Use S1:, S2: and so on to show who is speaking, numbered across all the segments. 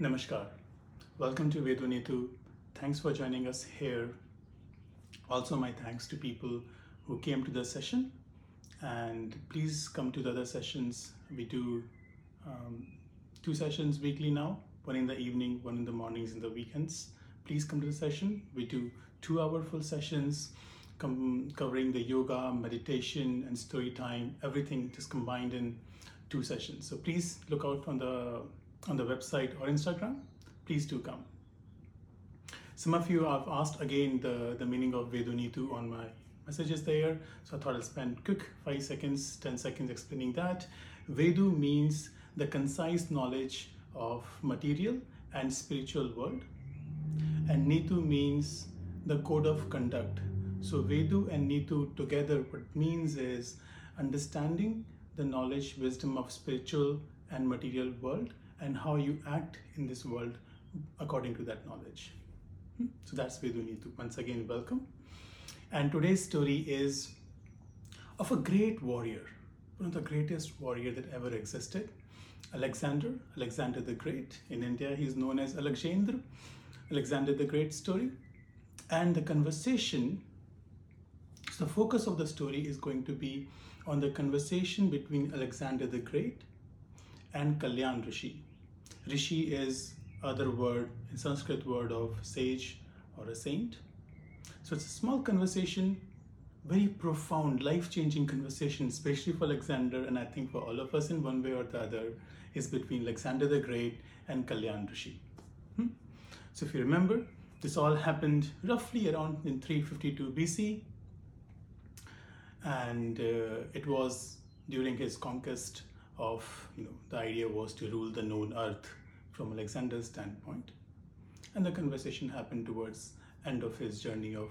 S1: Namaskar. Welcome to Vedunitu. Thanks for joining us here. Also, my thanks to people who came to the session. And please come to the other sessions. We do um, two sessions weekly now one in the evening, one in the mornings, and the weekends. Please come to the session. We do two hour full sessions com- covering the yoga, meditation, and story time, everything just combined in two sessions. So please look out on the on the website or Instagram. Please do come. Some of you have asked again the, the meaning of Vedunitu on my messages there. So I thought I'll spend quick five seconds, 10 seconds explaining that. Vedu means the concise knowledge of material and spiritual world. And Nitu means the code of conduct. So Vedu and Nitu together, what means is understanding the knowledge, wisdom of spiritual and material world and how you act in this world according to that knowledge. Hmm? So that's Vedu Nitu. Once again, welcome. And today's story is of a great warrior, one of the greatest warrior that ever existed, Alexander, Alexander the Great. In India, he is known as Alexander, Alexander the Great story. And the conversation, so the focus of the story is going to be on the conversation between Alexander the Great and Kalyan Rishi. Rishi is other word in Sanskrit word of sage or a saint. So it's a small conversation, very profound, life-changing conversation, especially for Alexander and I think for all of us in one way or the other, is between Alexander the Great and Kalyan Rishi. Hmm? So if you remember, this all happened roughly around in 352 BC, and uh, it was during his conquest of you know the idea was to rule the known earth from alexander's standpoint. And the conversation happened towards end of his journey of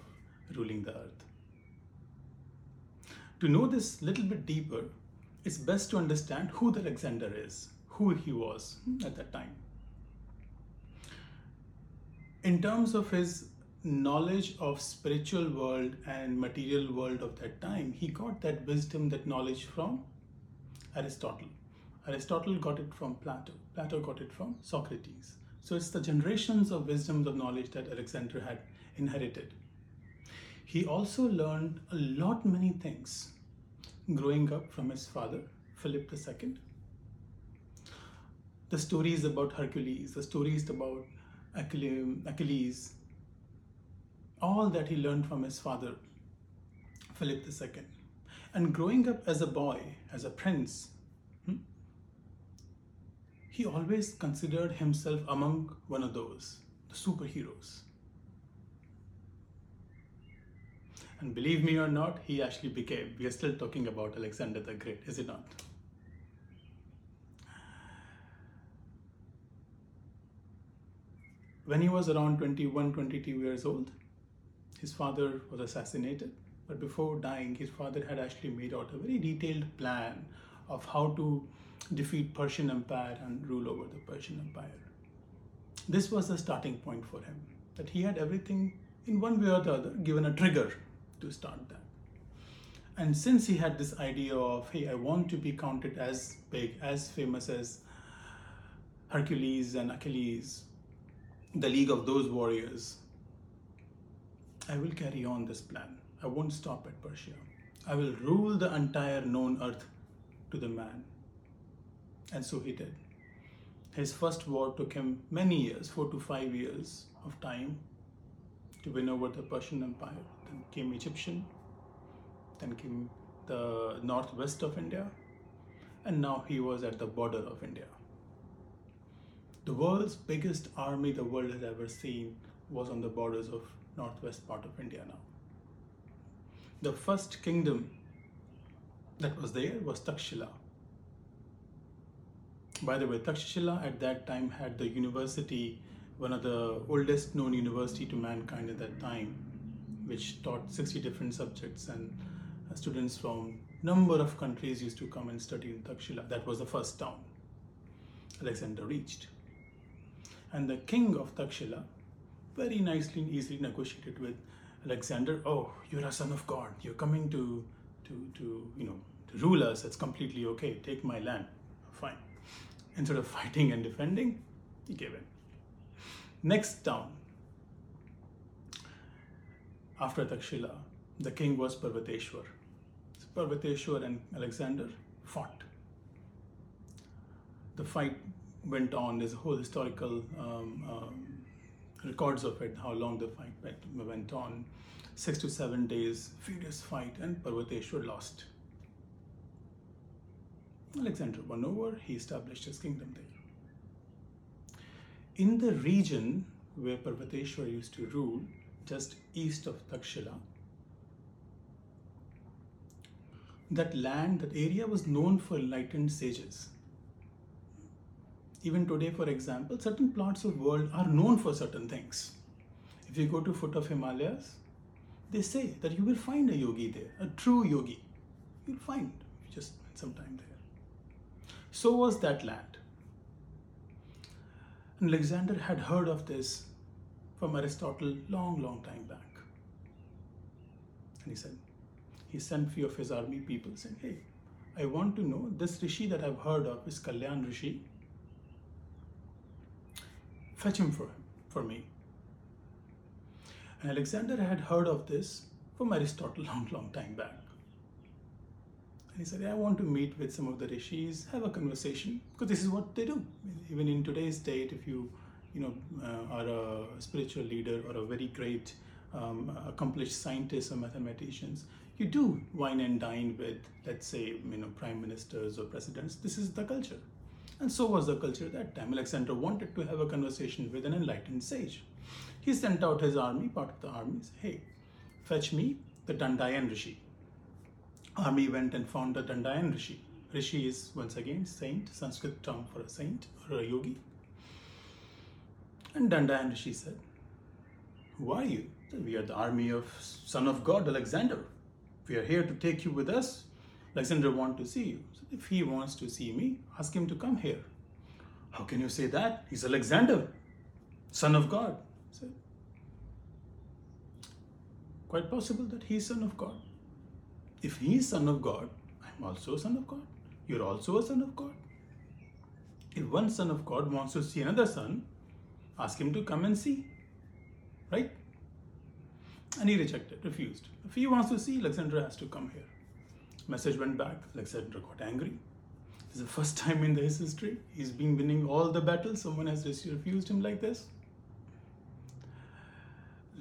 S1: ruling the earth. To know this little bit deeper it's best to understand who the alexander is who he was at that time. In terms of his knowledge of spiritual world and material world of that time he got that wisdom that knowledge from aristotle Aristotle got it from Plato. Plato got it from Socrates. So it's the generations of wisdoms of knowledge that Alexander had inherited. He also learned a lot many things growing up from his father, Philip II. The stories about Hercules, the stories about Achilles, all that he learned from his father, Philip II. And growing up as a boy, as a prince, hmm, he always considered himself among one of those, the superheroes. And believe me or not, he actually became. We are still talking about Alexander the Great, is it not? When he was around 21, 22 years old, his father was assassinated. But before dying, his father had actually made out a very detailed plan of how to defeat Persian Empire and rule over the Persian Empire. This was the starting point for him, that he had everything in one way or the other given a trigger to start that. And since he had this idea of, hey, I want to be counted as big, as famous as Hercules and Achilles, the league of those warriors, I will carry on this plan. I won't stop at Persia. I will rule the entire known earth to the man. And so he did. His first war took him many years, four to five years of time to win over the Persian Empire. Then came Egyptian, then came the northwest of India, and now he was at the border of India. The world's biggest army the world has ever seen was on the borders of northwest part of India now. The first kingdom that was there was Takshila. By the way, Takshila at that time had the university, one of the oldest known university to mankind at that time, which taught 60 different subjects and uh, students from number of countries used to come and study in Takshila. That was the first town Alexander reached. And the king of Takshila very nicely and easily negotiated with Alexander, oh, you're a son of God. You're coming to, to, to you know, to rule us. It's completely okay. Take my land. Fine. Instead of fighting and defending, he gave in. Next town after Takshila, the king was Parvateshwar. So Parvateshwar and Alexander fought. The fight went on. There's a whole historical um, um, records of it, how long the fight went, on. Six to seven days, furious fight, and Parvateshwar lost. Alexander won over, he established his kingdom there. In the region where Parvateshwar used to rule, just east of Takshila, that land, that area was known for enlightened sages. Even today, for example, certain parts of the world are known for certain things. If you go to foot of Himalayas, they say that you will find a yogi there, a true yogi. You'll find if you just spend some time there. So was that land. And Alexander had heard of this from Aristotle long, long time back. And he said, he sent few of his army people saying, hey, I want to know this rishi that I've heard of is Kalyan Rishi. Fetch him for for me. And Alexander had heard of this from Aristotle long, long time back. And he said, I want to meet with some of the rishis, have a conversation, because this is what they do. Even in today's date, if you, you know, uh, are a spiritual leader or a very great, um, accomplished scientist or mathematicians, you do wine and dine with, let's say, you know, prime ministers or presidents. This is the culture. And so was the culture at that time. Alexander wanted to have a conversation with an enlightened sage. He sent out his army, part of the army, said, hey, fetch me the Dandayan Rishi. Army went and found the Dandayan Rishi. Rishi is once again saint, Sanskrit term for a saint or a yogi. And Dandayan Rishi said, Who are you? We are the army of son of God, Alexander. We are here to take you with us. Alexander wants to see you. So if he wants to see me, ask him to come here. How can you say that? He's Alexander, son of God. So, quite possible that he is son of God. If he is son of God, I'm also son of God. You're also a son of God. If one son of God wants to see another son, ask him to come and see. Right? And he rejected, refused. If he wants to see, Alexander has to come here. Message went back. Alexander got angry. This is the first time in his history he's been winning all the battles. Someone has just refused him like this.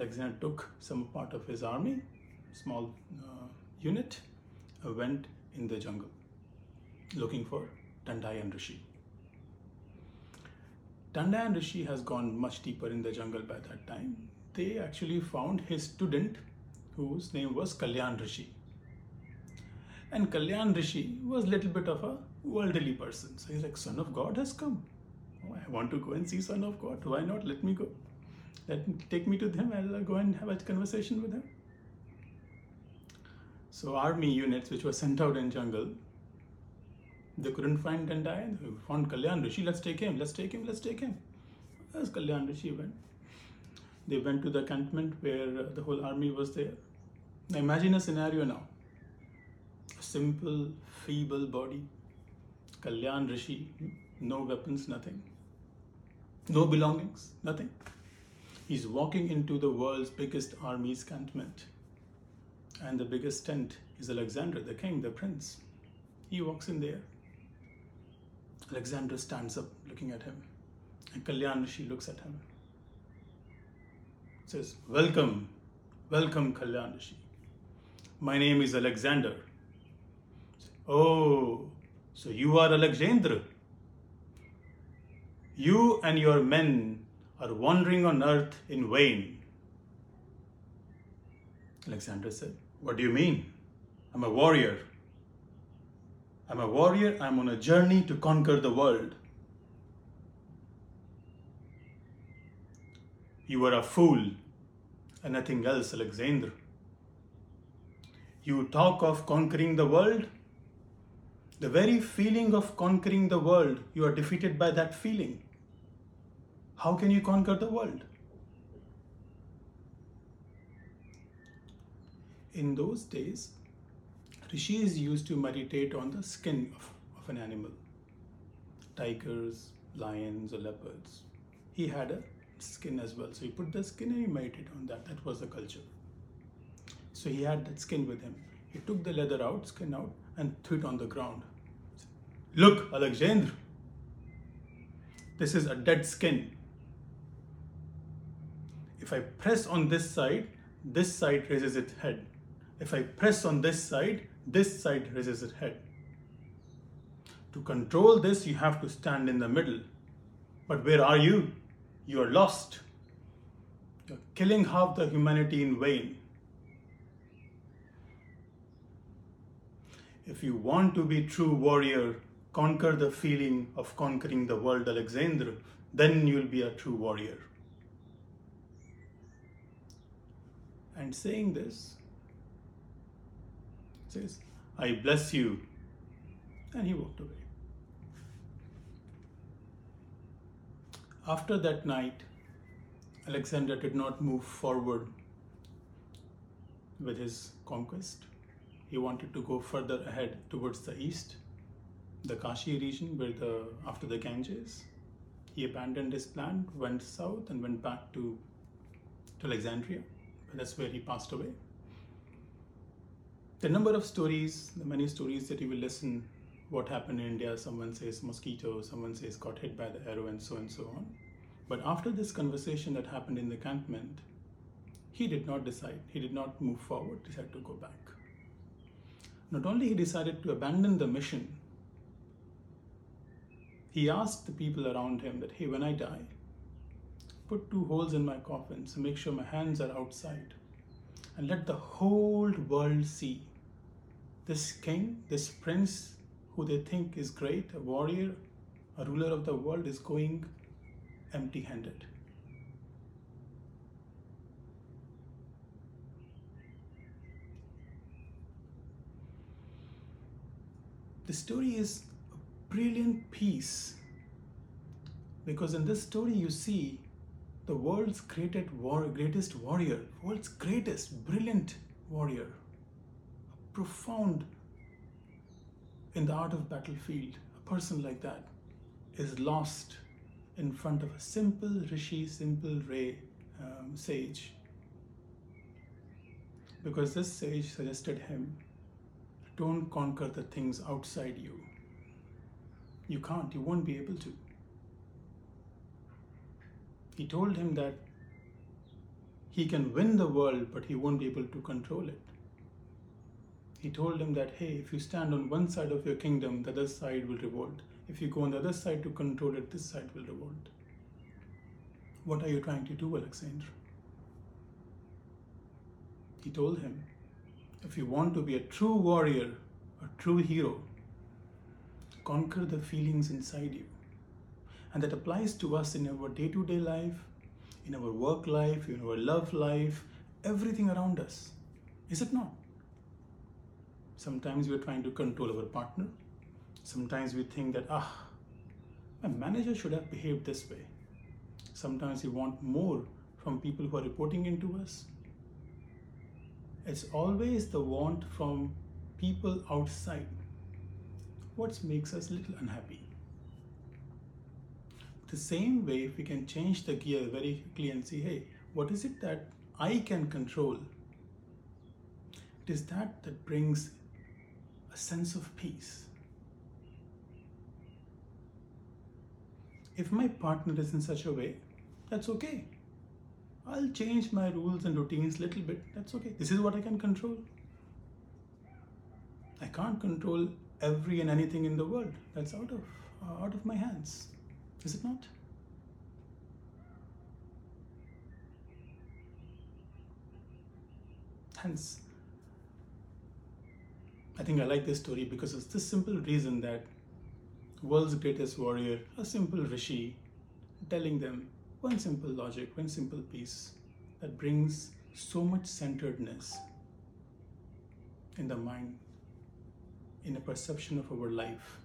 S1: Alexander took some part of his army, small uh, unit, uh, went in the jungle looking for Dandayan Rishi. Dandayan Rishi has gone much deeper in the jungle by that time. They actually found his student whose name was Kalyan Rishi. And Kalyan Rishi was a little bit of a worldly person. So he's like, Son of God has come. Oh, I want to go and see Son of God. Why not? Let me go. Let me, take me to him. I'll uh, go and have a conversation with him. So army units which were sent out in jungle, they couldn't find Dandayan. They found Kalyan Rishi. Let's take him. Let's take him. Let's take him. As Kalyan Rishi went, they went to the encampment where uh, the whole army was there. Now imagine a scenario now. Simple, feeble body, Kalyan Rishi, no weapons, nothing. No belongings, nothing. He's walking into the world's biggest army's encampment. And the biggest tent is Alexander, the king, the prince. He walks in there. Alexander stands up looking at him. And Kalyan Rishi looks at him. Says, Welcome, welcome, Kalyan Rishi. My name is Alexander. Oh, so you are Alexander. You and your men are wandering on earth in vain. Alexander said, What do you mean? I'm a warrior. I'm a warrior. I'm on a journey to conquer the world. You are a fool and nothing else, Alexander. You talk of conquering the world. The very feeling of conquering the world, you are defeated by that feeling. How can you conquer the world? In those days, rishis used to meditate on the skin of, of an animal tigers, lions, or leopards. He had a skin as well. So he put the skin and he meditated on that. That was the culture. So he had that skin with him. He took the leather out, skin out, and threw it on the ground. Look, Alexandre, this is a dead skin. If I press on this side, this side raises its head. If I press on this side, this side raises its head. To control this, you have to stand in the middle. But where are you? You are lost. You're killing half the humanity in vain. If you want to be true warrior, conquer the feeling of conquering the world, Alexandre, then you'll be a true warrior. And saying this, says, I bless you. And he walked away. After that night, Alexander did not move forward with his conquest. He wanted to go further ahead towards the east, the Kashi region, where the after the Ganges. He abandoned his plan, went south, and went back to, to Alexandria. That's where he passed away. The number of stories, the many stories that you will listen what happened in India. Someone says mosquito, someone says got hit by the arrow, and so and so on. But after this conversation that happened in the encampment, he did not decide. He did not move forward. He decided to go back. Not only he decided to abandon the mission, he asked the people around him that, hey, when I die, put two holes in my coffin so make sure my hands are outside and let the whole world see this king, this prince who they think is great, a warrior, a ruler of the world, is going empty handed. The story is a brilliant piece because in this story you see the world's greatest, war, greatest warrior, world's greatest, brilliant warrior, a profound in the art of battlefield, a person like that is lost in front of a simple rishi, simple ray um, sage. Because this sage suggested him, don't conquer the things outside you. You can't, you won't be able to. He told him that he can win the world, but he won't be able to control it. He told him that, hey, if you stand on one side of your kingdom, the other side will revolt. If you go on the other side to control it, this side will revolt. What are you trying to do, Alexandre? He told him, if you want to be a true warrior, a true hero, conquer the feelings inside you. And that applies to us in our day to day life, in our work life, in our love life, everything around us. Is it not? Sometimes we're trying to control our partner. Sometimes we think that, ah, my manager should have behaved this way. Sometimes we want more from people who are reporting into us. It's always the want from people outside what makes us a little unhappy. The same way, if we can change the gear very quickly and see, hey, what is it that I can control? It is that that brings a sense of peace. If my partner is in such a way, that's okay. I'll change my rules and routines a little bit. That's okay. This is what I can control. I can't control every and anything in the world. That's out of uh, out of my hands. Is it not? Hence, I think I like this story because it's this simple reason that world's greatest warrior, a simple rishi, telling them one simple logic, one simple piece that brings so much centeredness in the mind, in a perception of our life.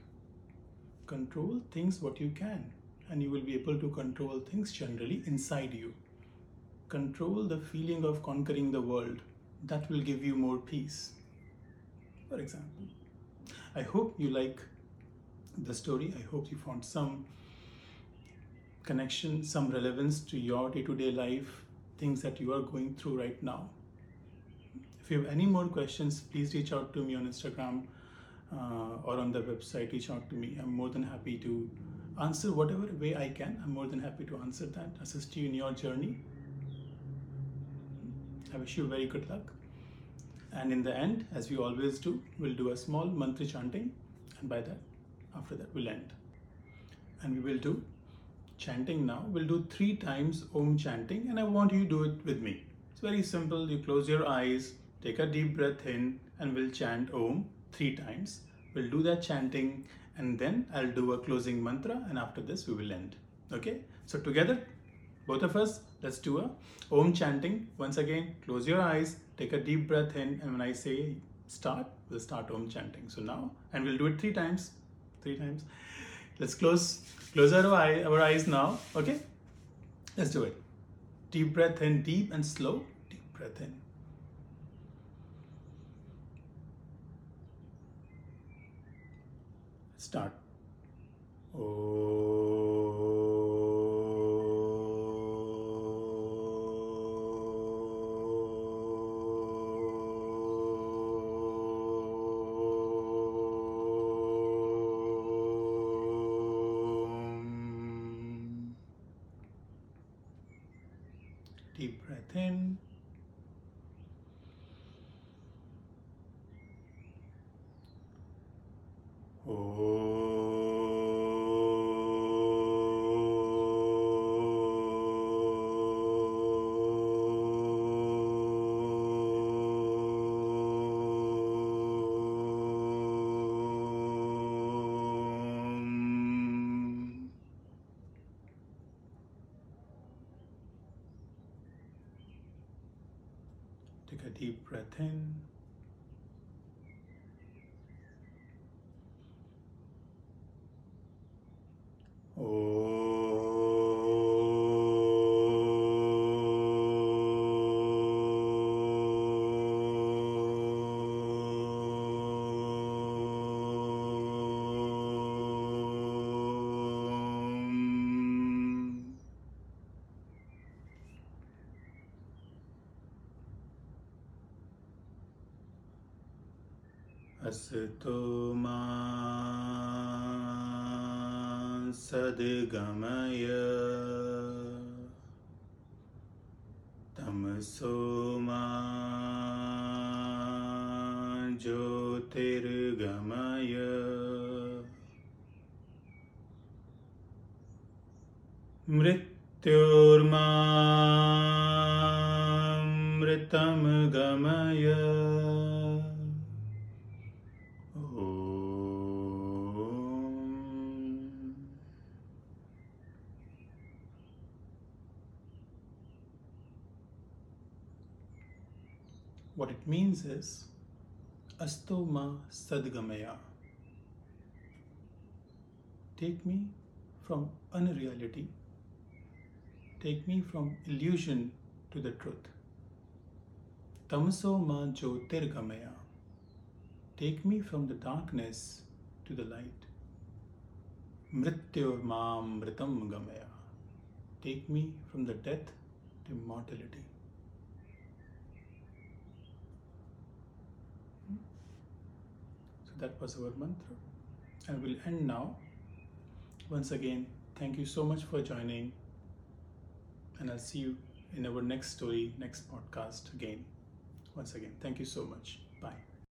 S1: Control things what you can, and you will be able to control things generally inside you. Control the feeling of conquering the world, that will give you more peace for example. I hope you like the story. I hope you found some connection, some relevance to your day to day life, things that you are going through right now. If you have any more questions, please reach out to me on Instagram uh, or on the website. Reach out to me. I'm more than happy to answer whatever way I can. I'm more than happy to answer that, assist you in your journey. I wish you very good luck. And in the end, as we always do, we'll do a small mantra chanting, and by that, after that, we'll end. And we will do chanting now. We'll do three times Om chanting, and I want you to do it with me. It's very simple. You close your eyes, take a deep breath in, and we'll chant Om three times. We'll do that chanting, and then I'll do a closing mantra, and after this, we will end. Okay? So, together, both of us, let's do a Om chanting. Once again, close your eyes, take a deep breath in, and when I say start, we'll start Om chanting. So now, and we'll do it three times. Three times. Let's close close our, eye, our eyes now. Okay? Let's do it. Deep breath in, deep and slow. Deep breath in. Start. Om. Deep breath in. असतो मा सद्गमय। तमसो मा ज्योतिर्गमय। मृत्युर्मामृतं गमय Is Astoma Sadgamaya. Take me from unreality. Take me from illusion to the truth. Tamso ma jyotirgamaya. Take me from the darkness to the light. Mrityor mam mritam gamaya. Take me from the death to immortality. So that was our mantra. And we'll end now. Once again, thank you so much for joining. And I'll see you in our next story, next podcast again. Once again, thank you so much. Bye.